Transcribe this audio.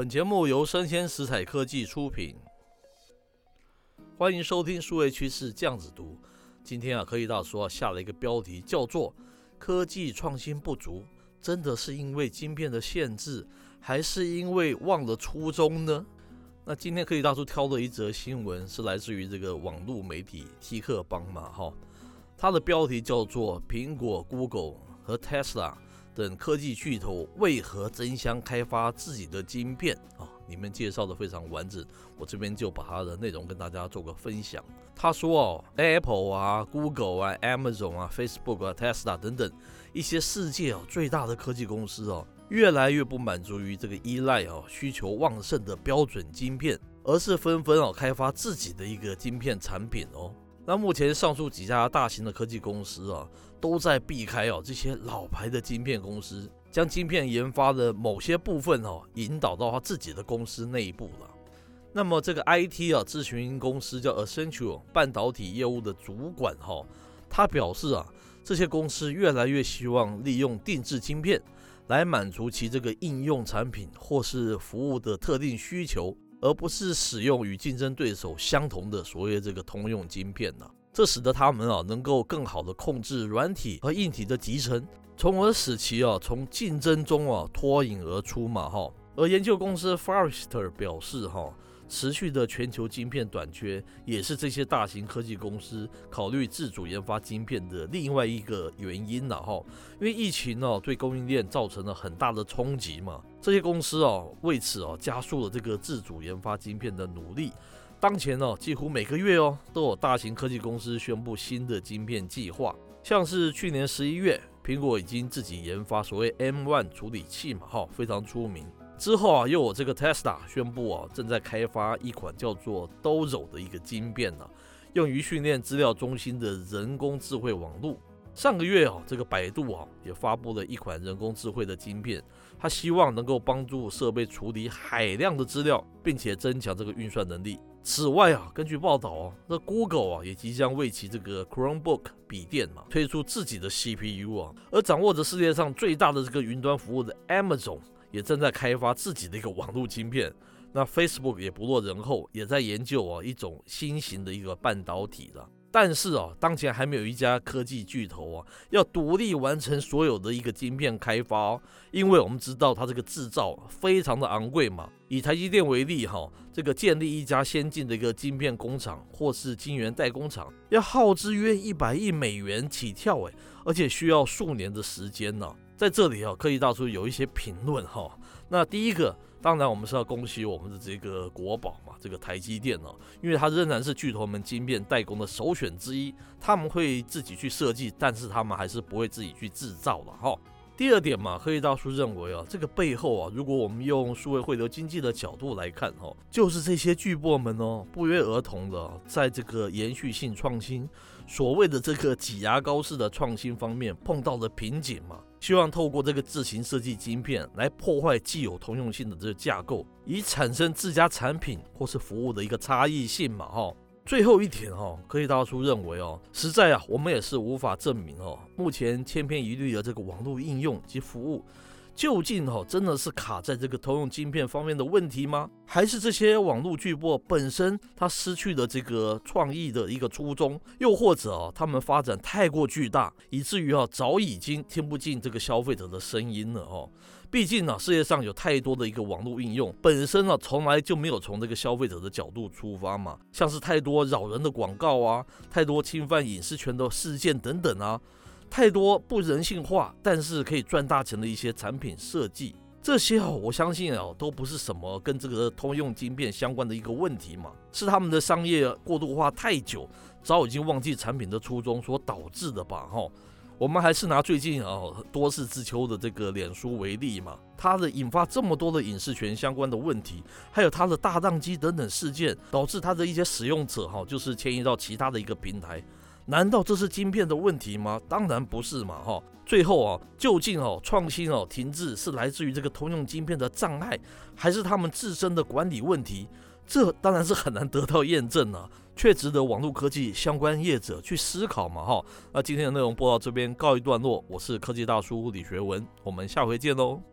本节目由生鲜食材科技出品，欢迎收听数位趋势酱子读。今天啊，科技大叔啊下了一个标题，叫做“科技创新不足，真的是因为晶片的限制，还是因为忘了初衷呢？”那今天科技大叔挑的一则新闻是来自于这个网络媒体 T 克邦嘛，哈，它的标题叫做“苹果、Google 和 Tesla”。等科技巨头为何争相开发自己的晶片啊？里面介绍的非常完整，我这边就把它的内容跟大家做个分享。他说哦，Apple 啊、Google 啊、Amazon 啊、Facebook 啊、Tesla 等等一些世界哦最大的科技公司哦，越来越不满足于这个依赖哦需求旺盛的标准晶片，而是纷纷哦开发自己的一个晶片产品哦。那目前上述几家大型的科技公司啊，都在避开哦这些老牌的晶片公司，将晶片研发的某些部分哦引导到他自己的公司内部了。那么这个 IT 啊咨询公司叫 Accenture 半导体业务的主管哈，他表示啊，这些公司越来越希望利用定制晶片来满足其这个应用产品或是服务的特定需求。而不是使用与竞争对手相同的所谓这个通用晶片呢、这使得他们啊能够更好的控制软体和硬体的集成，从而使其啊从竞争中啊脱颖而出嘛哈。而研究公司 Forester 表示哈。持续的全球晶片短缺，也是这些大型科技公司考虑自主研发晶片的另外一个原因了哈。因为疫情哦，对供应链造成了很大的冲击嘛，这些公司哦为此哦加速了这个自主研发晶片的努力。当前哦，几乎每个月哦都有大型科技公司宣布新的晶片计划，像是去年十一月，苹果已经自己研发所谓 M1 处理器嘛哈，非常出名。之后啊，又有这个 Tesla 宣布啊，正在开发一款叫做 Dojo 的一个晶片呢、用于训练资料中心的人工智慧网络。上个月啊，这个百度啊也发布了一款人工智慧的晶片，它希望能够帮助设备处理海量的资料，并且增强这个运算能力。此外啊，根据报道啊，那 Google 啊也即将为其这个 Chromebook 笔电嘛推出自己的 CPU 啊，而掌握着世界上最大的这个云端服务的 Amazon。也正在开发自己的一个网络晶片，那 Facebook 也不落人后，也在研究啊一种新型的一个半导体了。但是啊，当前还没有一家科技巨头啊要独立完成所有的一个晶片开发，因为我们知道它这个制造非常的昂贵嘛。以台积电为例哈，这个建立一家先进的一个晶片工厂或是晶圆代工厂，要耗资约一百亿美元起跳哎，而且需要数年的时间呢。在这里啊，科技大叔有一些评论哈。那第一个，当然我们是要恭喜我们的这个国宝嘛，这个台积电哦，因为它仍然是巨头们晶片代工的首选之一。他们会自己去设计，但是他们还是不会自己去制造了哈。第二点嘛，科技大叔认为啊，这个背后啊，如果我们用数位汇流经济的角度来看哈，就是这些巨擘们哦，不约而同的在这个延续性创新，所谓的这个挤牙膏式的创新方面碰到了瓶颈嘛。希望透过这个自行设计晶片来破坏既有通用性的这个架构，以产生自家产品或是服务的一个差异性嘛，哈。最后一点哈，科技大叔认为哦，实在啊，我们也是无法证明哦，目前千篇一律的这个网络应用及服务。究竟哈真的是卡在这个通用晶片方面的问题吗？还是这些网络巨擘本身它失去了这个创意的一个初衷？又或者啊，他们发展太过巨大，以至于啊早已经听不进这个消费者的声音了哦。毕竟啊，世界上有太多的一个网络应用本身啊从来就没有从这个消费者的角度出发嘛，像是太多扰人的广告啊，太多侵犯隐私权的事件等等啊。太多不人性化，但是可以赚大钱的一些产品设计，这些哦，我相信哦，都不是什么跟这个通用晶片相关的一个问题嘛，是他们的商业过度化太久，早已经忘记产品的初衷所导致的吧？哈，我们还是拿最近啊多事之秋的这个脸书为例嘛，它的引发这么多的影视权相关的问题，还有它的大宕机等等事件，导致它的一些使用者哈，就是迁移到其他的一个平台。难道这是晶片的问题吗？当然不是嘛！哈，最后啊，究竟哦创新哦停滞是来自于这个通用晶片的障碍，还是他们自身的管理问题？这当然是很难得到验证啊，却值得网络科技相关业者去思考嘛！哈，那今天的内容播到这边告一段落，我是科技大叔李学文，我们下回见喽。